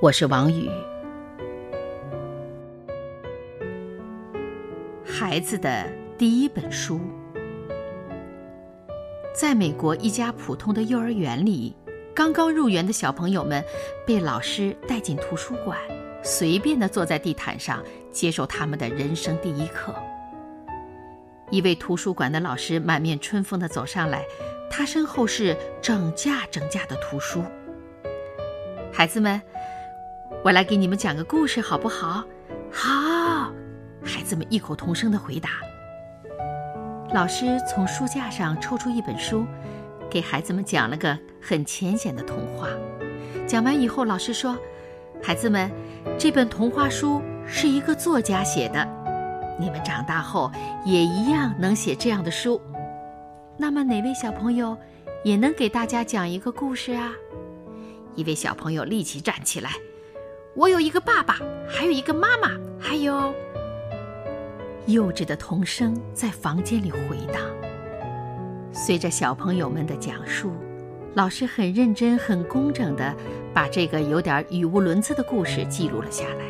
我是王宇。孩子的第一本书，在美国一家普通的幼儿园里，刚刚入园的小朋友们被老师带进图书馆。随便的坐在地毯上，接受他们的人生第一课。一位图书馆的老师满面春风的走上来，他身后是整架整架的图书。孩子们，我来给你们讲个故事，好不好？好，孩子们异口同声的回答。老师从书架上抽出一本书，给孩子们讲了个很浅显的童话。讲完以后，老师说。孩子们，这本童话书是一个作家写的，你们长大后也一样能写这样的书。那么，哪位小朋友也能给大家讲一个故事啊？一位小朋友立即站起来：“我有一个爸爸，还有一个妈妈，还有……”幼稚的童声在房间里回荡。随着小朋友们的讲述。老师很认真、很工整地把这个有点语无伦次的故事记录了下来。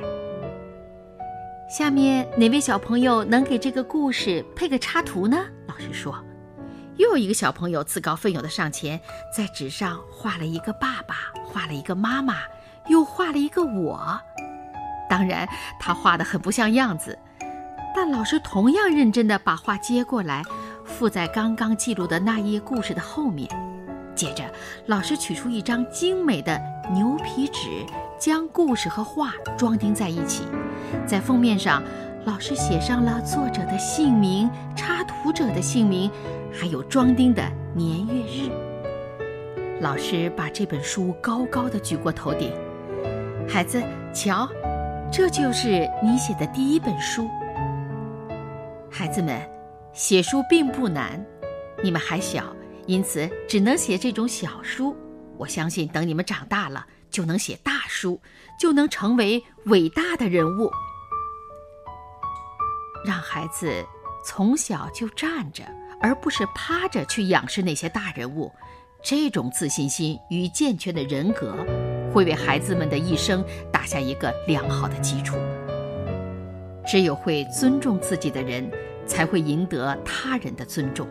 下面哪位小朋友能给这个故事配个插图呢？老师说。又有一个小朋友自告奋勇地上前，在纸上画了一个爸爸，画了一个妈妈，又画了一个我。当然，他画的很不像样子，但老师同样认真的把画接过来，附在刚刚记录的那页故事的后面。接着，老师取出一张精美的牛皮纸，将故事和画装订在一起。在封面上，老师写上了作者的姓名、插图者的姓名，还有装订的年月日。老师把这本书高高的举过头顶，孩子，瞧，这就是你写的第一本书。孩子们，写书并不难，你们还小。因此，只能写这种小书。我相信，等你们长大了，就能写大书，就能成为伟大的人物。让孩子从小就站着，而不是趴着去仰视那些大人物，这种自信心与健全的人格，会为孩子们的一生打下一个良好的基础。只有会尊重自己的人，才会赢得他人的尊重。